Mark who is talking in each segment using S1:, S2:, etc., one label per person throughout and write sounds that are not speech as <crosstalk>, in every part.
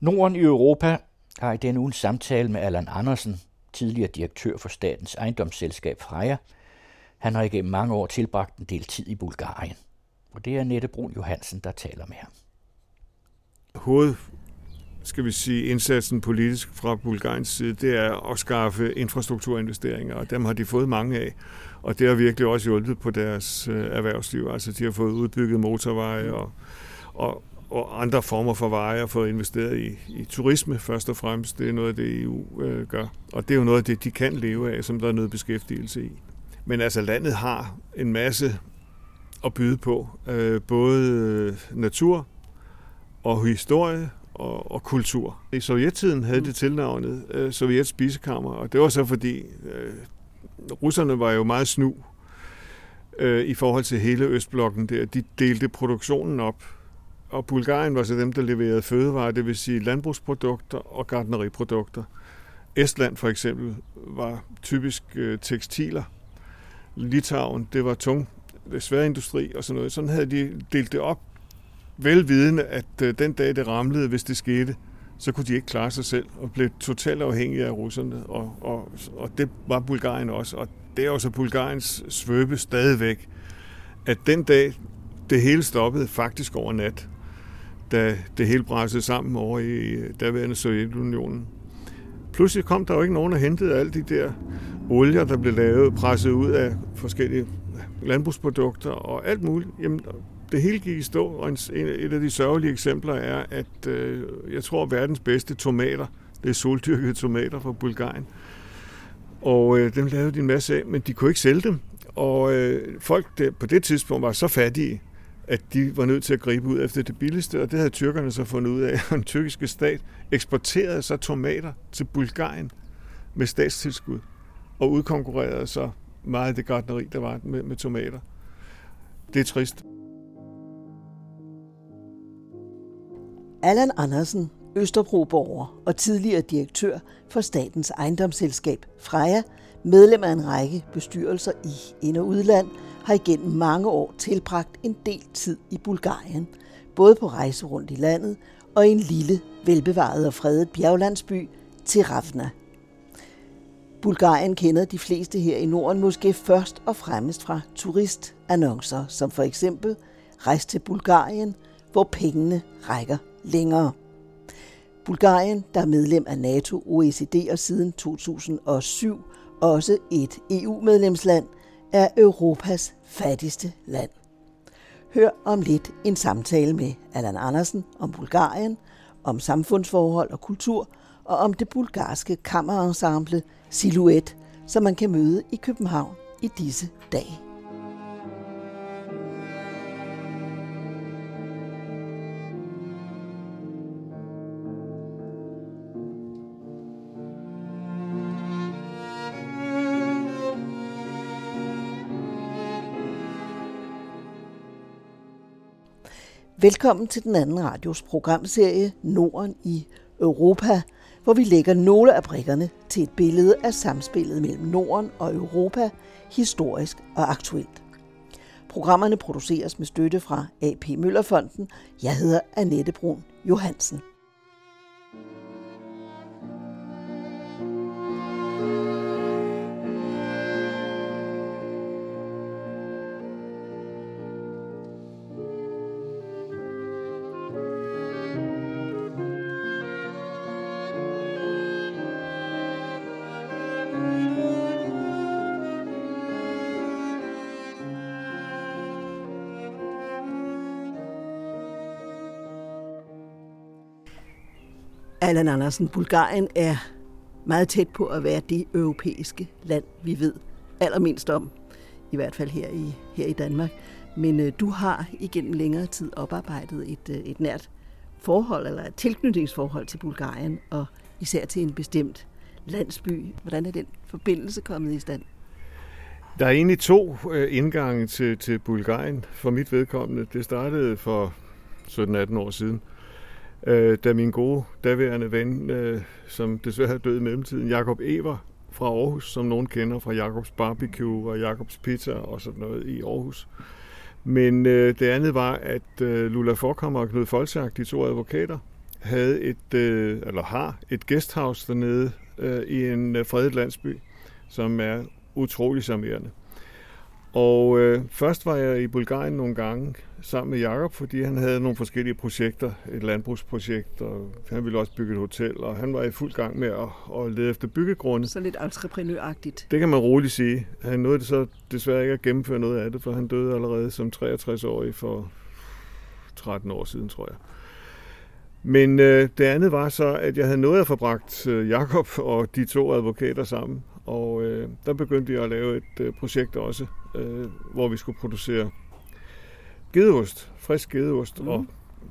S1: Norden i Europa har i denne uge en samtale med Allan Andersen, tidligere direktør for statens ejendomsselskab Freja. Han har igennem mange år tilbragt en del tid i Bulgarien. Og det er Nette Brun Johansen, der taler med ham.
S2: Hoved, skal vi sige, indsatsen politisk fra Bulgariens side, det er at skaffe infrastrukturinvesteringer, og dem har de fået mange af. Og det har virkelig også hjulpet på deres øh, erhvervsliv. Altså, de har fået udbygget motorveje og, og, og andre former for veje og fået investeret i, i turisme først og fremmest. Det er noget af det, EU øh, gør. Og det er jo noget af det, de kan leve af, som der er noget beskæftigelse i. Men altså, landet har en masse at byde på. Øh, både øh, natur og historie og, og kultur. I sovjettiden havde det tilnavnet øh, Sovjets spisekammer, og det var så fordi øh, russerne var jo meget snu øh, i forhold til hele Østblokken der. De delte produktionen op og Bulgarien var så dem, der leverede fødevarer, det vil sige landbrugsprodukter og gardneriprodukter. Estland for eksempel var typisk øh, tekstiler. Litauen, det var tung øh, sværindustri og sådan noget. Sådan havde de delt det op, velvidende, at øh, den dag det ramlede, hvis det skete, så kunne de ikke klare sig selv og blev totalt afhængige af russerne. Og, og, og det var Bulgarien også. Og det er også Bulgariens svøbe stadigvæk, at den dag det hele stoppede faktisk over nat, da det hele brændte sammen over i øh, daværende Sovjetunionen. Pludselig kom der jo ikke nogen, og hentede alle de der olier, der blev lavet, presset ud af forskellige landbrugsprodukter og alt muligt. Jamen, det hele gik i stå, og et af de sørgelige eksempler er, at øh, jeg tror, at verdens bedste tomater, det er soldyrkede tomater fra Bulgarien, og øh, dem lavede de en masse af, men de kunne ikke sælge dem. Og øh, folk der, på det tidspunkt var så fattige, at de var nødt til at gribe ud efter det billigste, og det havde tyrkerne så fundet ud af. <laughs> Og den tyrkiske stat eksporterede så tomater til Bulgarien med statstilskud, og udkonkurrerede så meget af det gardneri, der var med, med tomater. Det er trist.
S3: Allan Andersen, Østerbroborger og tidligere direktør for statens ejendomsselskab Freja, medlem af en række bestyrelser i ind- og udland – har igennem mange år tilbragt en del tid i Bulgarien, både på rejse rundt i landet og i en lille, velbevaret og fredet bjerglandsby, Ravna. Bulgarien kender de fleste her i Norden måske først og fremmest fra turistannoncer, som for eksempel Rejs til Bulgarien, hvor pengene rækker længere. Bulgarien, der er medlem af NATO, OECD og siden 2007 også et EU-medlemsland, er Europas fattigste land. Hør om lidt en samtale med Allan Andersen om Bulgarien, om samfundsforhold og kultur, og om det bulgarske kammerensemble Silhouette, som man kan møde i København i disse dage. Velkommen til den anden radios programserie Norden i Europa, hvor vi lægger nogle af brikkerne til et billede af samspillet mellem Norden og Europa, historisk og aktuelt. Programmerne produceres med støtte fra AP Møllerfonden. Jeg hedder Annette Brun Johansen. Allan Andersen, Bulgarien er meget tæt på at være det europæiske land, vi ved allermindst om, i hvert fald her i, her i Danmark. Men øh, du har igennem længere tid oparbejdet et, øh, et nært forhold, eller et tilknytningsforhold til Bulgarien, og især til en bestemt landsby. Hvordan er den forbindelse kommet i stand?
S2: Der er egentlig to øh, indgange til, til Bulgarien for mit vedkommende. Det startede for 17-18 år siden, øh, da min gode daværende ven, øh, som desværre døde død i mellemtiden, Jakob Ever fra Aarhus, som nogen kender fra Jakobs Barbecue og Jakobs Pizza og sådan noget i Aarhus. Men øh, det andet var, at øh, Lula Forkammer og Knud Folchak, de to advokater, havde et, øh, eller har et guesthouse dernede øh, i en øh, fredet landsby, som er utrolig charmerende. Og øh, først var jeg i Bulgarien nogle gange sammen med Jakob, fordi han havde nogle forskellige projekter, et landbrugsprojekt, og han ville også bygge et hotel, og han var i fuld gang med at, at lede efter byggegrunde.
S3: Så lidt entreprenøragtigt.
S2: Det kan man roligt sige. Han nåede det så desværre ikke at gennemføre noget af det, for han døde allerede som 63-årig for 13 år siden, tror jeg. Men øh, det andet var så, at jeg havde nået at forbragt øh, Jakob og de to advokater sammen. Og øh, der begyndte jeg at lave et øh, projekt også, øh, hvor vi skulle producere gedeost, frisk gedeost mm. og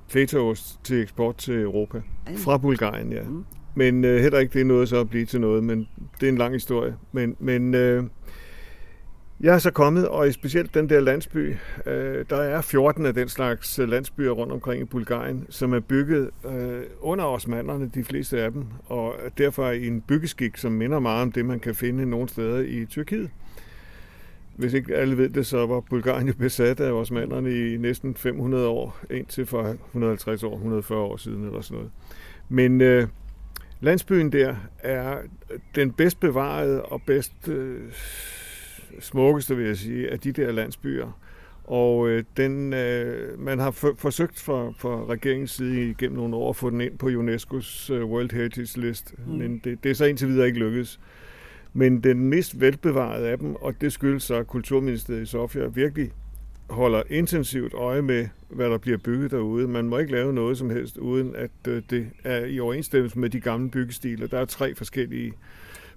S2: fetaost til eksport til Europa. Fra Bulgarien, ja. Mm. Men øh, heller ikke det er noget så at blive til noget, men det er en lang historie. Men, men øh, jeg er så kommet, og specielt den der landsby, øh, der er 14 af den slags landsbyer rundt omkring i Bulgarien, som er bygget øh, under osmanderne, de fleste af dem, og derfor i en byggeskik, som minder meget om det, man kan finde nogle steder i Tyrkiet. Hvis ikke alle ved det, så var Bulgarien jo besat af osmanderne i næsten 500 år, indtil for 150 år, 140 år siden eller sådan noget. Men øh, landsbyen der er den bedst bevarede og bedst... Øh, smukkeste, vil jeg sige, af de der landsbyer. Og øh, den, øh, man har for, forsøgt fra, fra regeringens side igennem nogle år at få den ind på UNESCO's øh, World Heritage List, mm. men det, det er så indtil videre ikke lykkedes. Men den mest velbevarede af dem, og det skyldes så, at Kulturministeriet i Sofia virkelig holder intensivt øje med, hvad der bliver bygget derude. Man må ikke lave noget som helst, uden at øh, det er i overensstemmelse med de gamle byggestiler. Der er tre forskellige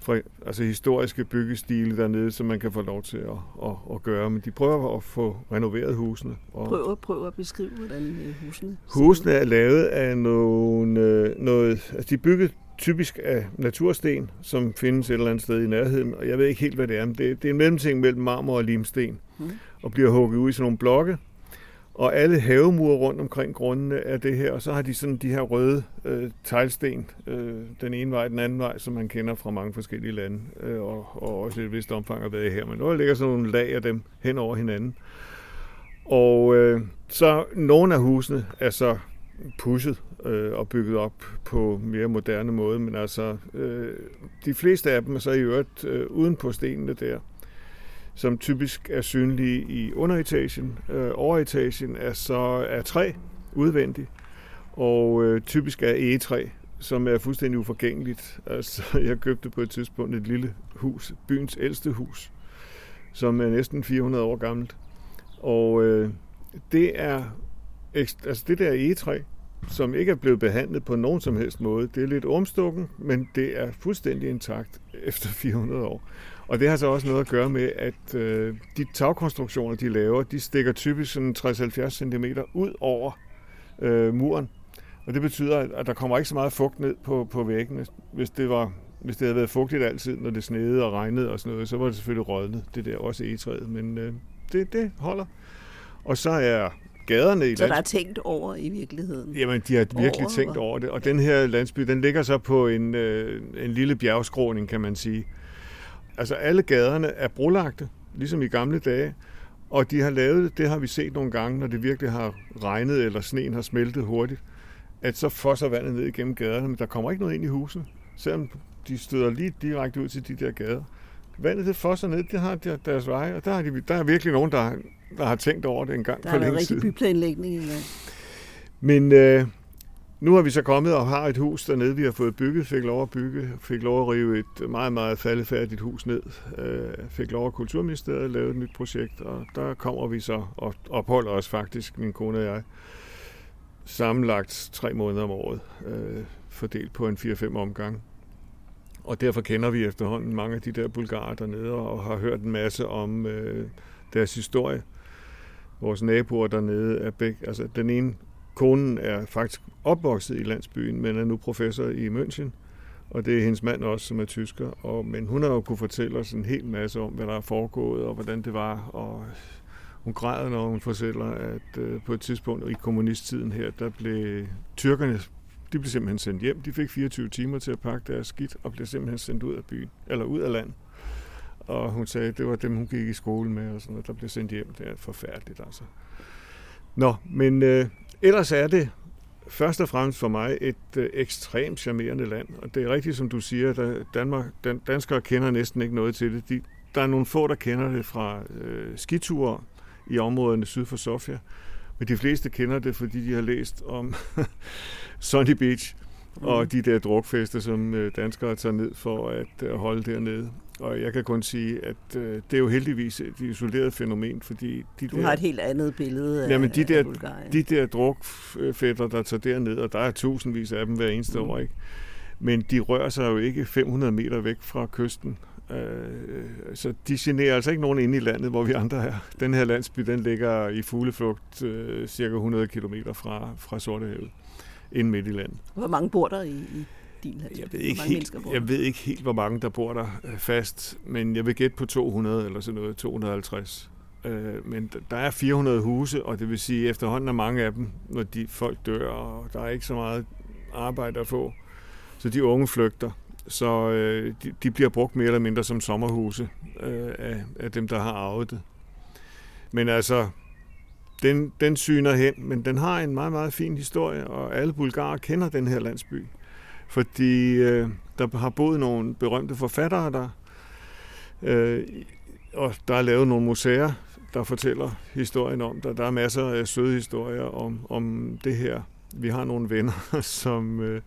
S2: for, altså historiske byggestile dernede, som man kan få lov til at, at, at gøre. Men de prøver at få renoveret husene.
S3: Og prøv, prøv at beskrive, hvordan øh, husene
S2: Husene er lavet af nogle, øh, noget... Altså de er bygget typisk af natursten, som findes et eller andet sted i nærheden. Og jeg ved ikke helt, hvad det er, men det, det er en mellemting mellem marmor og limsten. Mm. Og bliver hugget ud i sådan nogle blokke, og alle havemure rundt omkring grundene er det her, og så har de sådan de her røde øh, teglsten, øh, den ene vej, den anden vej, som man kender fra mange forskellige lande, øh, og, og også i et vist omfang har været her. Men nu ligger sådan nogle lag af dem hen over hinanden. Og øh, så nogle af husene er så pusset øh, og bygget op på mere moderne måde, men altså øh, de fleste af dem er så i øvrigt øh, uden på stenene der som typisk er synlige i underetagen. Øh, overetagen er så er træ udvendigt, og øh, typisk er egetræ, som er fuldstændig uforgængeligt. Altså, <laughs> jeg købte på et tidspunkt et lille hus, byens ældste hus, som er næsten 400 år gammelt. Og øh, det er altså det der egetræ, som ikke er blevet behandlet på nogen som helst måde. Det er lidt omstukken, men det er fuldstændig intakt efter 400 år. Og det har så også noget at gøre med, at øh, de tagkonstruktioner, de laver, de stikker typisk sådan 60-70 cm ud over øh, muren. Og det betyder, at der kommer ikke så meget fugt ned på, på væggene. Hvis det, var, hvis det havde været fugtigt altid, når det snede og regnede og sådan noget, så var det selvfølgelig rådnet, det der også egetræet. Men øh, det, det holder. Og så er gaderne i
S3: Så der er tænkt over i virkeligheden?
S2: Jamen, de har virkelig over, tænkt over det. Og den her landsby, den ligger så på en, øh, en lille bjergskråning, kan man sige. Altså alle gaderne er brolagte, ligesom i gamle dage. Og de har lavet, det har vi set nogle gange, når det virkelig har regnet, eller sneen har smeltet hurtigt, at så fosser vandet ned igennem gaderne, men der kommer ikke noget ind i huset, selvom de støder lige direkte ud til de der gader. Vandet det fosser ned, det har deres veje, og der, har de, der er virkelig nogen, der, der har tænkt over det en gang
S3: der for længe siden. Der er rigtig byplanlægning i
S2: Men øh, nu har vi så kommet og har et hus dernede, vi har fået bygget, fik lov at bygge, fik lov at rive et meget, meget faldefærdigt hus ned, øh, fik lov at Kulturministeriet at lave et nyt projekt, og der kommer vi så og opholder os faktisk, min kone og jeg, sammenlagt tre måneder om året, øh, fordelt på en 4-5 omgang. Og derfor kender vi efterhånden mange af de der bulgarer dernede, og har hørt en masse om øh, deres historie. Vores naboer dernede er begge, altså den ene Konen er faktisk opvokset i landsbyen, men er nu professor i München. Og det er hendes mand også, som er tysker. Og, men hun har jo kunne fortælle os en hel masse om, hvad der er foregået, og hvordan det var. Og hun græder, når hun fortæller, at øh, på et tidspunkt i kommunisttiden her, der blev tyrkerne de blev simpelthen sendt hjem. De fik 24 timer til at pakke deres skidt, og blev simpelthen sendt ud af byen, eller ud af landet. Og hun sagde, at det var dem, hun gik i skole med, og sådan noget, der blev sendt hjem. Det er forfærdeligt, altså. Nå, men øh, ellers er det først og fremmest for mig et øh, ekstremt charmerende land. Og det er rigtigt, som du siger, at Danmark, dan, danskere kender næsten ikke noget til det. De, der er nogle få, der kender det fra øh, skiture i områderne syd for Sofia. Men de fleste kender det, fordi de har læst om <laughs> Sunny Beach og mm. de der drukfester, som øh, danskere tager ned for at øh, holde dernede. Og jeg kan kun sige, at øh, det er jo heldigvis et isoleret fænomen, fordi...
S3: De du der, har et helt andet billede
S2: af, jamen, de der, af De der drukfætter, der tager derned, og der er tusindvis af dem hver eneste mm. år, ikke? Men de rører sig jo ikke 500 meter væk fra kysten. Øh, så de generer altså ikke nogen inde i landet, hvor vi andre er. Den her landsby, den ligger i fugleflugt øh, cirka 100 km fra, fra Sortehavet, ind midt i landet.
S3: Hvor mange bor der i, i din landsby?
S2: Jeg ved, ikke helt, jeg ved ikke helt, hvor mange der bor der øh, fast, men jeg vil gætte på 200 eller sådan noget, 250. Øh, men der er 400 huse, og det vil sige, at efterhånden er mange af dem, når de folk dør, og der er ikke så meget arbejde at få. Så de unge flygter. Så øh, de, de bliver brugt mere eller mindre som sommerhuse øh, af, af dem, der har arvet det. Men altså, den, den syner hen, men den har en meget, meget fin historie, og alle bulgarer kender den her landsby. Fordi øh, der har boet nogle berømte forfattere der, øh, og der er lavet nogle museer, der fortæller historien om der. Der er masser af søde historier om, om det her. Vi har nogle venner, <laughs> som øh,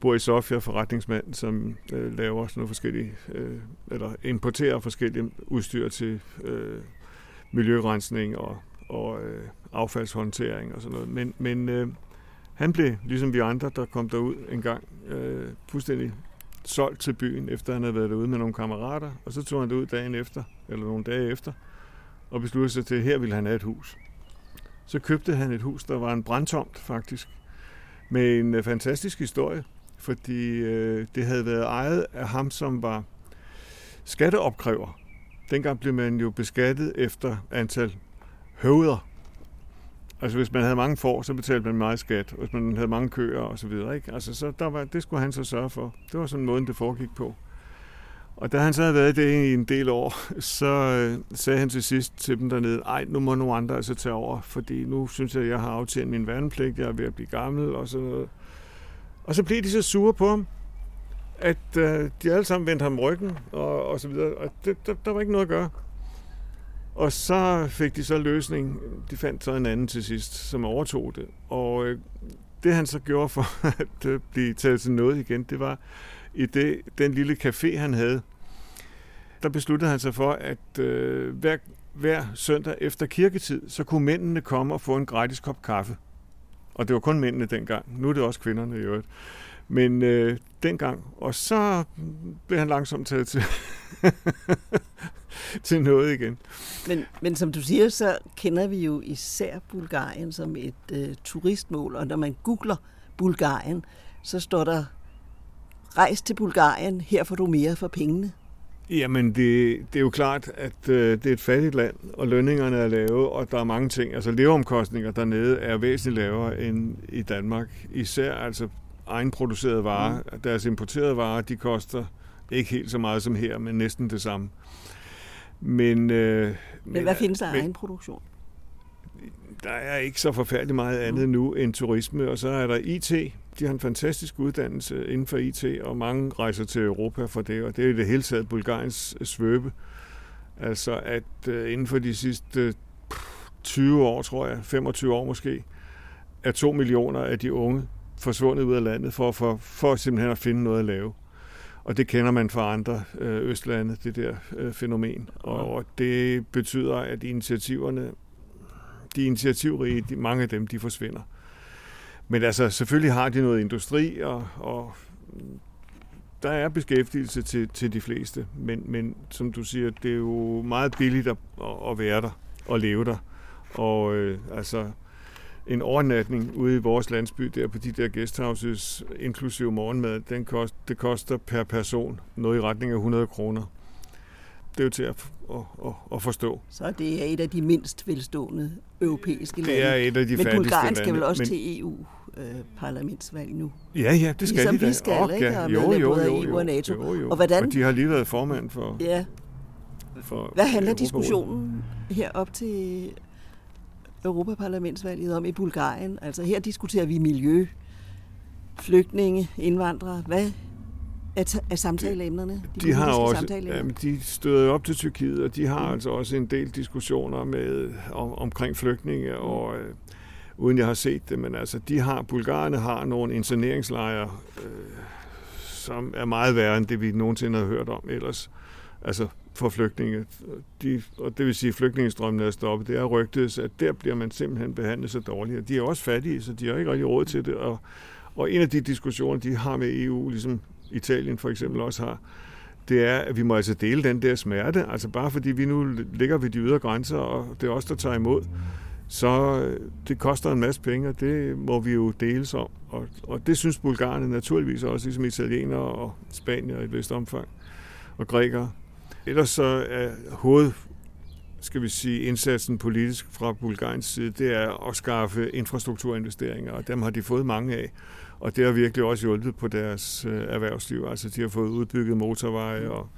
S2: bor i Sofia, forretningsmand, som øh, laver sådan nogle forskellige, øh, eller importerer forskellige udstyr til øh, miljørensning og, og øh, affaldshåndtering og sådan noget. Men, men øh, han blev, ligesom vi andre, der kom derud en gang, øh, fuldstændig solgt til byen, efter han havde været derude med nogle kammerater, og så tog han det ud dagen efter, eller nogle dage efter, og besluttede sig til, at her ville han have et hus. Så købte han et hus, der var en brandtomt faktisk, med en øh, fantastisk historie, fordi øh, det havde været ejet af ham, som var skatteopkræver. Dengang blev man jo beskattet efter antal høveder. Altså hvis man havde mange får, så betalte man meget skat. Hvis man havde mange køer og så videre. Ikke? Altså, så der var, det skulle han så sørge for. Det var sådan måden, det foregik på. Og da han så havde været det i en del år, <laughs> så øh, sagde han til sidst til dem dernede, ej, nu må nogle andre altså tage over, fordi nu synes jeg, at jeg har aftjent min værnepligt, jeg er ved at blive gammel og sådan noget. Og så blev de så sure på ham, at øh, de alle sammen vendte ham ryggen og, og så videre. Og det, der, der var ikke noget at gøre. Og så fik de så løsning. De fandt så en anden til sidst, som overtog det. Og øh, det han så gjorde for <laughs> at øh, blive taget til noget igen, det var i det, den lille café, han havde. Der besluttede han sig for, at øh, hver, hver søndag efter kirketid, så kunne mændene komme og få en gratis kop kaffe. Og det var kun mændene dengang. Nu er det også kvinderne i øvrigt. Men øh, dengang. Og så blev han langsomt taget til, <laughs> <laughs> til noget igen.
S3: Men, men som du siger, så kender vi jo især Bulgarien som et øh, turistmål. Og når man googler Bulgarien, så står der, rejs til Bulgarien, her får du mere for pengene.
S2: Jamen, det, det er jo klart, at øh, det er et fattigt land, og lønningerne er lave, og der er mange ting. Altså, leveomkostninger dernede er væsentligt lavere end i Danmark. Især altså egenproducerede varer. Mm. Deres importerede varer, de koster ikke helt så meget som her, men næsten det samme.
S3: Men, øh, men, men hvad findes der af egenproduktion?
S2: Der er ikke så forfærdeligt meget andet mm. nu end turisme, og så er der IT, de har en fantastisk uddannelse inden for IT, og mange rejser til Europa for det, og det er i det hele taget Bulgariens svøbe. Altså at uh, inden for de sidste 20 år, tror jeg, 25 år måske, er to millioner af de unge forsvundet ud af landet for, for, for simpelthen at finde noget at lave. Og det kender man fra andre øh, østlande, det der øh, fænomen. Og det betyder, at initiativerne, de initiativrige, de, mange af dem, de forsvinder. Men altså, selvfølgelig har de noget industri, og, og der er beskæftigelse til, til de fleste. Men, men som du siger, det er jo meget billigt at, at være der og leve der. Og øh, altså, en overnatning ude i vores landsby, der på de der guesthouses, inklusive morgenmad, den kost, det koster per person noget i retning af 100 kroner. Det er jo til at, at, at, at forstå.
S3: Så det er et af de mindst velstående europæiske lande.
S2: Det er et af de
S3: Men
S2: Bulgarien
S3: skal vel også men... til EU øh, parlamentsvalg nu.
S2: Ja, ja, det skal
S3: ligesom
S2: de da.
S3: vi skal, oh, ikke?
S2: Ja. Jo, jo, jo, jo,
S3: EU og NATO.
S2: Jo, jo.
S3: Og, hvordan...
S2: og de har lige været formand for...
S3: Ja. For Hvad handler diskussionen her op til Europaparlamentsvalget om i Bulgarien? Altså her diskuterer vi miljø, flygtninge, indvandrere. Hvad er, er samtaleemnerne?
S2: De, de har også, jamen, de støder op til Tyrkiet, og de har mm. altså også en del diskussioner med om, omkring flygtninge, mm. og øh, uden jeg har set det, men altså, de har, bulgarerne har nogle interneringslejre, øh, som er meget værre end det, vi nogensinde har hørt om ellers. Altså for flygtninge. De, og det vil sige, at flygtningestrømmen er stoppet. Det er rygtet, at der bliver man simpelthen behandlet så dårligt. De er også fattige, så de har ikke rigtig råd til det. Og, og en af de diskussioner, de har med EU, ligesom Italien for eksempel også har, det er, at vi må altså dele den der smerte. Altså bare fordi vi nu ligger ved de ydre grænser, og det er os, der tager imod, så øh, det koster en masse penge, og det må vi jo deles om. Og, og det synes bulgarerne naturligvis også, ligesom italienere og spanier i et vist omfang, og grækere. Ellers så er hoved, skal vi sige, indsatsen politisk fra Bulgariens side, det er at skaffe infrastrukturinvesteringer, og dem har de fået mange af. Og det har virkelig også hjulpet på deres øh, erhvervsliv. Altså de har fået udbygget motorveje og,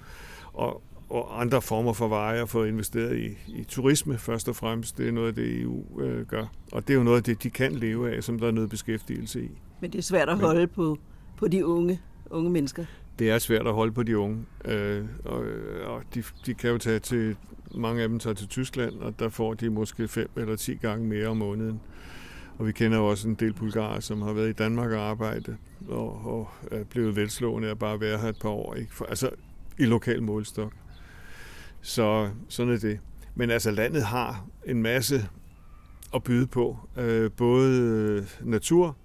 S2: og, og andre former for veje og fået investeret i, i turisme først og fremmest. Det er noget af det, EU øh, gør. Og det er jo noget af det, de kan leve af, som der er noget beskæftigelse i.
S3: Men det er svært at holde Men, på, på de unge, unge mennesker.
S2: Det er svært at holde på de unge. Øh, og og de, de kan jo tage til, mange af dem tager til Tyskland, og der får de måske fem eller ti gange mere om måneden. Og vi kender jo også en del bulgarer, som har været i Danmark og arbejdet, og, og er blevet velslående af bare at være her et par år. Ikke? For, altså i lokal målstok. Så sådan er det. Men altså landet har en masse at byde på. Øh, både natur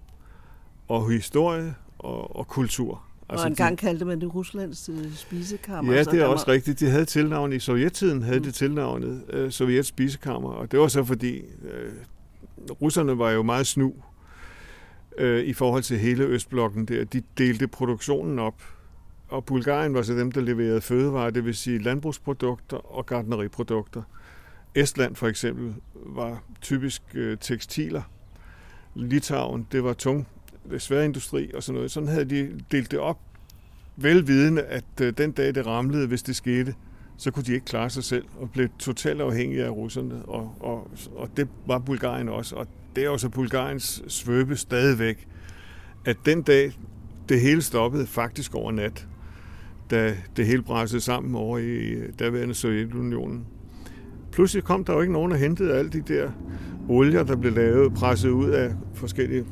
S2: og historie og, og kultur.
S3: Altså, og engang de, kaldte man det Ruslands øh, spisekammer.
S2: Ja, det er også var... rigtigt. De havde tilnavn i sovjettiden, havde mm. det tilnavnet øh, Sovjets spisekammer, og det var så fordi øh, russerne var jo meget snu øh, i forhold til hele Østblokken der. De delte produktionen op, og Bulgarien var så dem, der leverede fødevarer, det vil sige landbrugsprodukter og gardneriprodukter. Estland for eksempel var typisk øh, tekstiler. Litauen, det var tung Øh, sværindustri og sådan noget. Sådan havde de delt det op, velvidende, at øh, den dag det ramlede, hvis det skete, så kunne de ikke klare sig selv og blev totalt afhængige af russerne. Og, og, og det var Bulgarien også. Og det er også Bulgariens svøbe stadigvæk, at den dag det hele stoppede faktisk over nat, da det hele brændte sammen over i øh, daværende Sovjetunionen. Pludselig kom der jo ikke nogen, og hentede alle de der olier, der blev lavet, presset ud af forskellige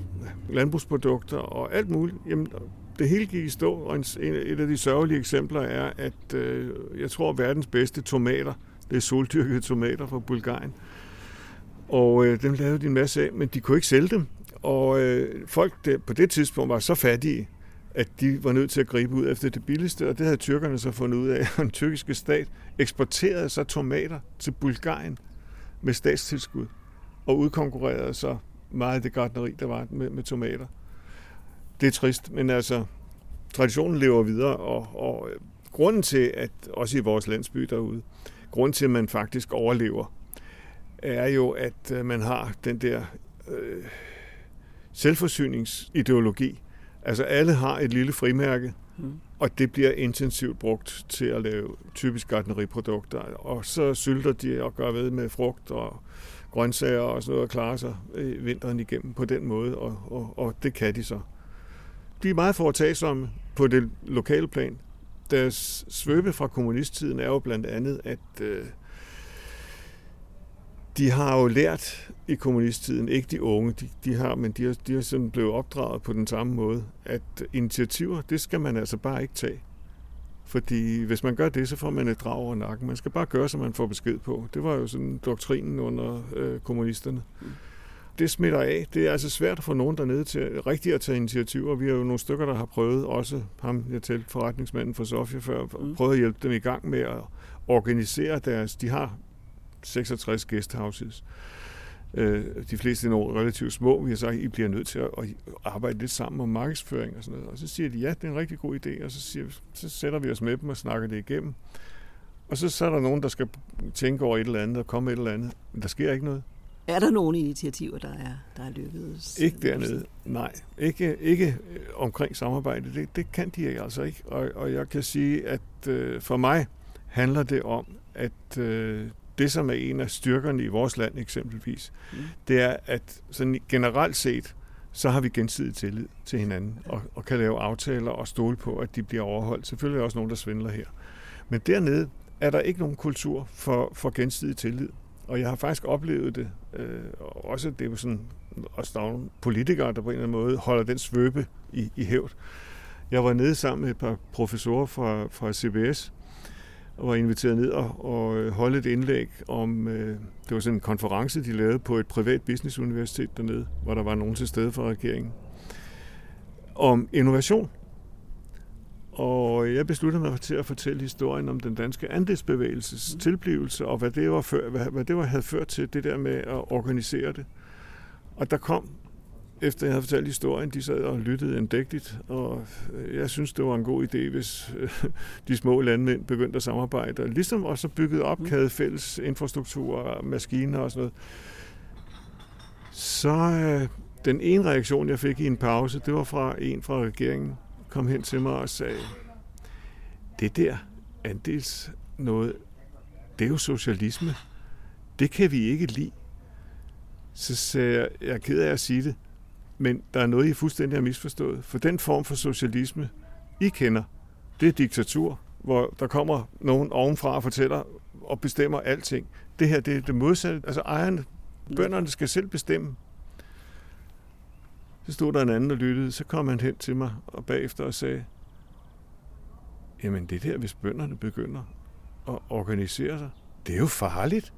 S2: landbrugsprodukter og alt muligt. Jamen, det hele gik i stå, og et af de sørgelige eksempler er, at øh, jeg tror, at verdens bedste tomater, det er soldyrkede tomater fra Bulgarien, og øh, dem lavede de en masse af, men de kunne ikke sælge dem. Og øh, folk der, på det tidspunkt var så fattige, at de var nødt til at gribe ud efter det billigste, og det havde tyrkerne så fundet ud af, <laughs> at den tyrkiske stat eksporterede så tomater til Bulgarien med statstilskud, og udkonkurrerede så meget af det gardneri, der var med, med tomater. Det er trist, men altså, traditionen lever videre, og, og øh, grunden til, at også i vores landsby derude, grunden til, at man faktisk overlever, er jo, at øh, man har den der øh, selvforsyningsideologi. Altså alle har et lille frimærke, mm. og det bliver intensivt brugt til at lave typisk gartneriprodukter. Og så sylter de og gør ved med frugt og grøntsager og sådan noget og klare sig øh, vinteren igennem på den måde, og, og, og det kan de så. De er meget foretagsomme på det lokale plan. Deres svøbe fra kommunisttiden er jo blandt andet, at øh, de har jo lært i kommunisttiden, ikke de unge, de, de har, men de har, de har sådan blevet opdraget på den samme måde, at initiativer, det skal man altså bare ikke tage. Fordi hvis man gør det, så får man et drag over nakken. Man skal bare gøre, som man får besked på. Det var jo sådan doktrinen under øh, kommunisterne. Mm. Det smitter af. Det er altså svært at få nogen dernede til rigtig at tage initiativer. Vi har jo nogle stykker, der har prøvet, også ham, jeg talte forretningsmanden fra Sofia før, mm. prøvet at hjælpe dem i gang med at organisere deres... De har 66 guesthouses. Øh, de fleste er nogle relativt små. Vi har sagt, I bliver nødt til at arbejde lidt sammen om markedsføring og sådan noget. Og så siger de, ja, det er en rigtig god idé. Og så, siger, så sætter vi os med dem og snakker det igennem. Og så, så er der nogen, der skal tænke over et eller andet og komme et eller andet. Men der sker ikke noget.
S3: Er der nogle initiativer, der er, der er lykkedes?
S2: Ikke dernede, nej. Ikke, ikke øh, omkring samarbejde. Det, det kan de altså ikke. Og, og jeg kan sige, at øh, for mig handler det om, at øh, det, som er en af styrkerne i vores land eksempelvis, mm. det er, at sådan generelt set, så har vi gensidig tillid til hinanden, og, og kan lave aftaler og stole på, at de bliver overholdt. Selvfølgelig er der også nogen, der svindler her. Men dernede er der ikke nogen kultur for, for gensidig tillid. Og jeg har faktisk oplevet det, øh, også det er jo sådan, også der er nogle politikere, der på en eller anden måde holder den svøbe i, i hævd. Jeg var nede sammen med et par professorer fra, fra CBS, var inviteret ned og, og øh, holde et indlæg om, øh, det var sådan en konference, de lavede på et privat businessuniversitet dernede, hvor der var nogen til stede fra regeringen, om innovation. Og jeg besluttede mig til at fortælle historien om den danske andelsbevægelses mm. tilblivelse, og hvad det, var før, hvad, hvad det var, havde ført til, det der med at organisere det. Og der kom efter jeg havde fortalt historien, de sad og lyttede endægtigt, og jeg synes, det var en god idé, hvis de små landmænd begyndte at samarbejde, og ligesom også bygget op, mm. havde fælles infrastruktur og maskiner og sådan noget. Så øh, den ene reaktion, jeg fik i en pause, det var fra en fra regeringen, kom hen til mig og sagde, det der andels noget, det er jo socialisme. Det kan vi ikke lide. Så sagde jeg, jeg er ked af at sige det, men der er noget, I fuldstændig har misforstået. For den form for socialisme, I kender, det er diktatur, hvor der kommer nogen ovenfra og fortæller og bestemmer alting. Det her, det er det modsatte. Altså ejerne, bønderne skal selv bestemme. Så stod der en anden og lyttede, så kom han hen til mig og bagefter og sagde, jamen det der, hvis bønderne begynder at organisere sig, det er jo farligt.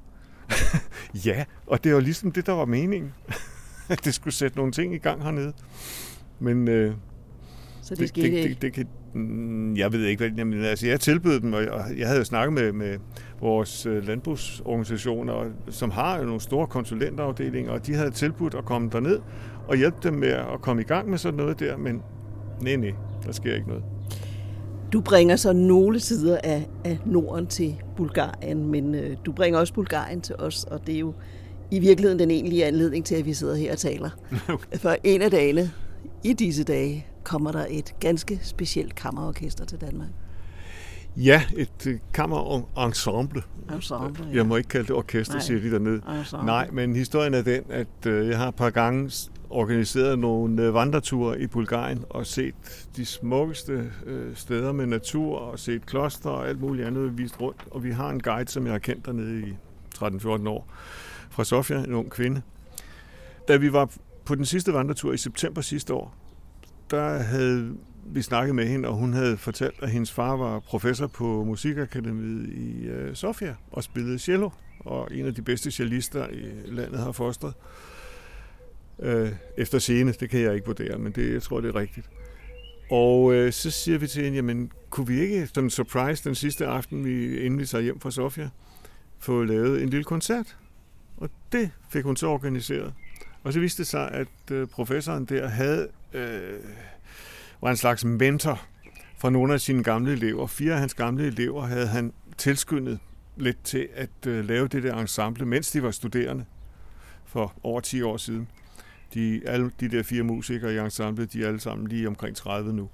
S2: <laughs> ja, og det var ligesom det, der var meningen. <laughs> at <laughs> det skulle sætte nogle ting i gang hernede. Men øh,
S3: så det, det skete det,
S2: det, det, kan, mm, jeg ved ikke, hvad jamen, altså, jeg tilbød dem, og jeg havde jo snakket med, med vores øh, landbrugsorganisationer, som har jo nogle store konsulentafdelinger, og de havde tilbudt at komme derned og hjælpe dem med at komme i gang med sådan noget der, men nej, nej, der sker ikke noget.
S3: Du bringer så nogle sider af, af Norden til Bulgarien, men øh, du bringer også Bulgarien til os, og det er jo i virkeligheden den egentlige anledning til, at vi sidder her og taler. <laughs> Okay. For en af dagene, i disse dage, kommer der et ganske specielt kammerorkester til Danmark.
S2: Ja, et uh, kammerensemble.
S3: Ensemble,
S2: ja. Jeg må ikke kalde det orkester, Nej. siger de dernede. Ensemble. Nej, men historien er den, at uh, jeg har et par gange organiseret nogle uh, vandreture i Bulgarien og set de smukkeste steder med natur og set kloster og alt muligt andet vist rundt. Og vi har en guide, som jeg har kendt dernede i 13-14 år fra Sofia, en ung kvinde. Da vi var på den sidste vandretur i september sidste år, der havde vi snakket med hende, og hun havde fortalt, at hendes far var professor på Musikakademiet i øh, Sofia og spillede cello, og en af de bedste cellister i landet har fostret. Øh, efter scene, det kan jeg ikke vurdere, men det, jeg tror, det er rigtigt. Og øh, så siger vi til hende, jamen, kunne vi ikke, som en surprise den sidste aften, vi, endelig tager hjem fra Sofia, få lavet en lille koncert? Og det fik hun så organiseret. Og så viste det sig, at øh, professoren der havde, øh, var en slags mentor for nogle af sine gamle elever. Fire af hans gamle elever havde han tilskyndet lidt til at øh, lave det der ensemble, mens de var studerende for over 10 år siden. De, alle de der fire musikere i ensemblet, de er alle sammen lige omkring 30 nu.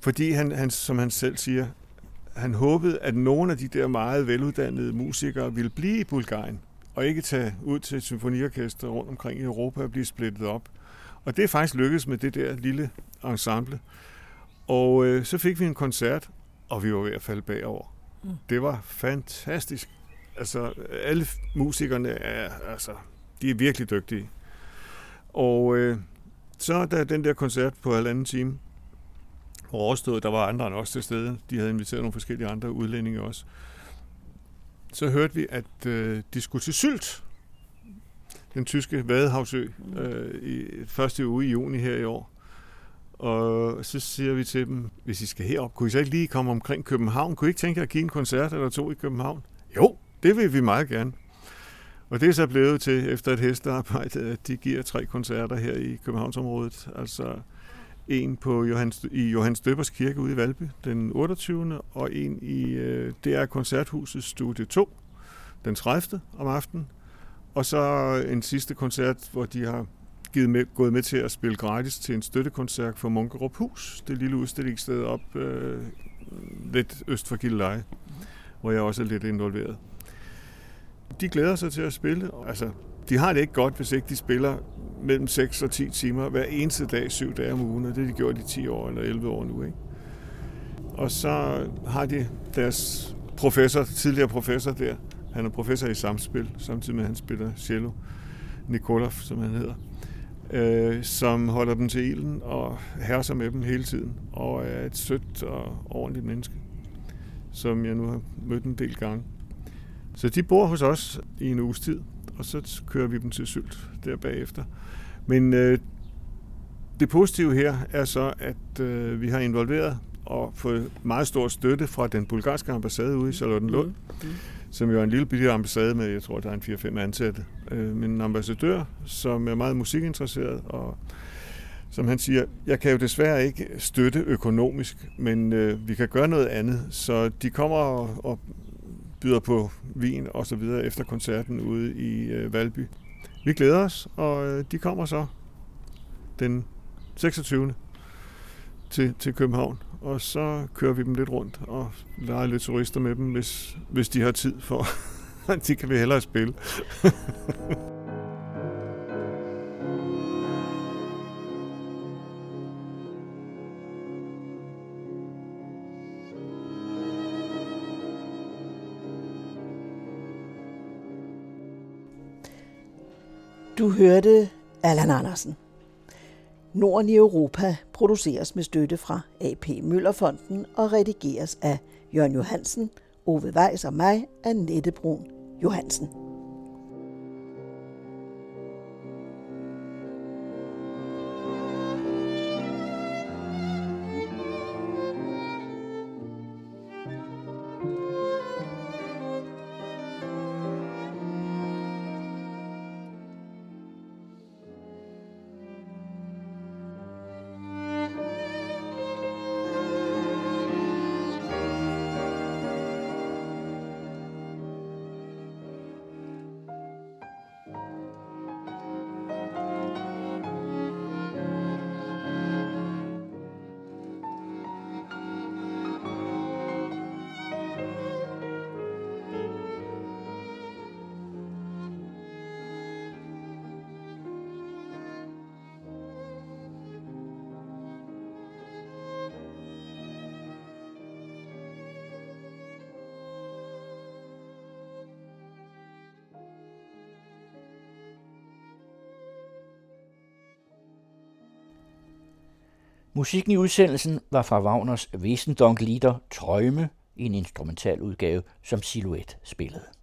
S2: Fordi han, han, som han selv siger, han håbede, at nogle af de der meget veluddannede musikere ville blive i Bulgarien og ikke tage ud til et symfoniorkester rundt omkring i Europa og blive splittet op. Og det er faktisk lykkedes med det der lille ensemble. Og øh, så fik vi en koncert, og vi var ved at falde bagover. Mm. Det var fantastisk. Altså, alle musikerne er, altså, de er virkelig dygtige. Og øh, så da den der koncert på halvanden time overstået, der var andre end os til stede. De havde inviteret nogle forskellige andre udlændinge også så hørte vi, at øh, de skulle til Sylt, den tyske Vadehavsø, øh, i første uge i juni her i år. Og så siger vi til dem, hvis I skal herop, kunne I så ikke lige komme omkring København? Kunne I ikke tænke jer at give en koncert eller to i København? Jo, det vil vi meget gerne. Og det er så blevet til, efter et hestearbejde, at de giver tre koncerter her i Københavnsområdet. Altså en på Johannes, i Johannes Døbers Kirke ude i Valby den 28. og en i øh, DR Koncerthuset Studie 2 den 30. om aftenen. Og så en sidste koncert, hvor de har givet med, gået med til at spille gratis til en støttekoncert for Munkerup Hus, det lille udstillingssted op øh, lidt øst for Gilleleje, hvor jeg også er lidt involveret. De glæder sig til at spille. Altså, de har det ikke godt, hvis ikke de spiller mellem 6 og 10 timer hver eneste dag, syv dage om ugen, og det har de gjort i 10 år eller 11 år nu. Ikke? Og så har de deres professor, tidligere professor der, han er professor i samspil, samtidig med at han spiller cello, Nikolov, som han hedder, øh, som holder dem til ilden og herser med dem hele tiden, og er et sødt og ordentligt menneske, som jeg nu har mødt en del gange. Så de bor hos os i en uges tid, og så kører vi dem til Sylt der bagefter. Men øh, det positive her er så, at øh, vi har involveret og fået meget stor støtte fra den bulgarske ambassade ude i Charlottenlund, mm. Mm. som jo er en lille bitte ambassade med, jeg tror, der er en 4-5 ansatte, øh, men en ambassadør, som er meget musikinteresseret, og som han siger, jeg kan jo desværre ikke støtte økonomisk, men øh, vi kan gøre noget andet. Så de kommer og, og byder på vin og så videre efter koncerten ude i øh, Valby. Vi glæder os, og øh, de kommer så den 26. til, til København, og så kører vi dem lidt rundt og leger lidt turister med dem, hvis, hvis de har tid for. <laughs> de kan vi hellere spille. <laughs>
S3: Du hørte Allan Andersen. Norden i Europa produceres med støtte fra AP Møllerfonden og redigeres af Jørgen Johansen, Ove Weiss og mig, Annette Brun Johansen.
S1: Musikken i udsendelsen var fra Wagners Wesendonck-lieder Träume i en instrumental udgave, som Silhouette spillede.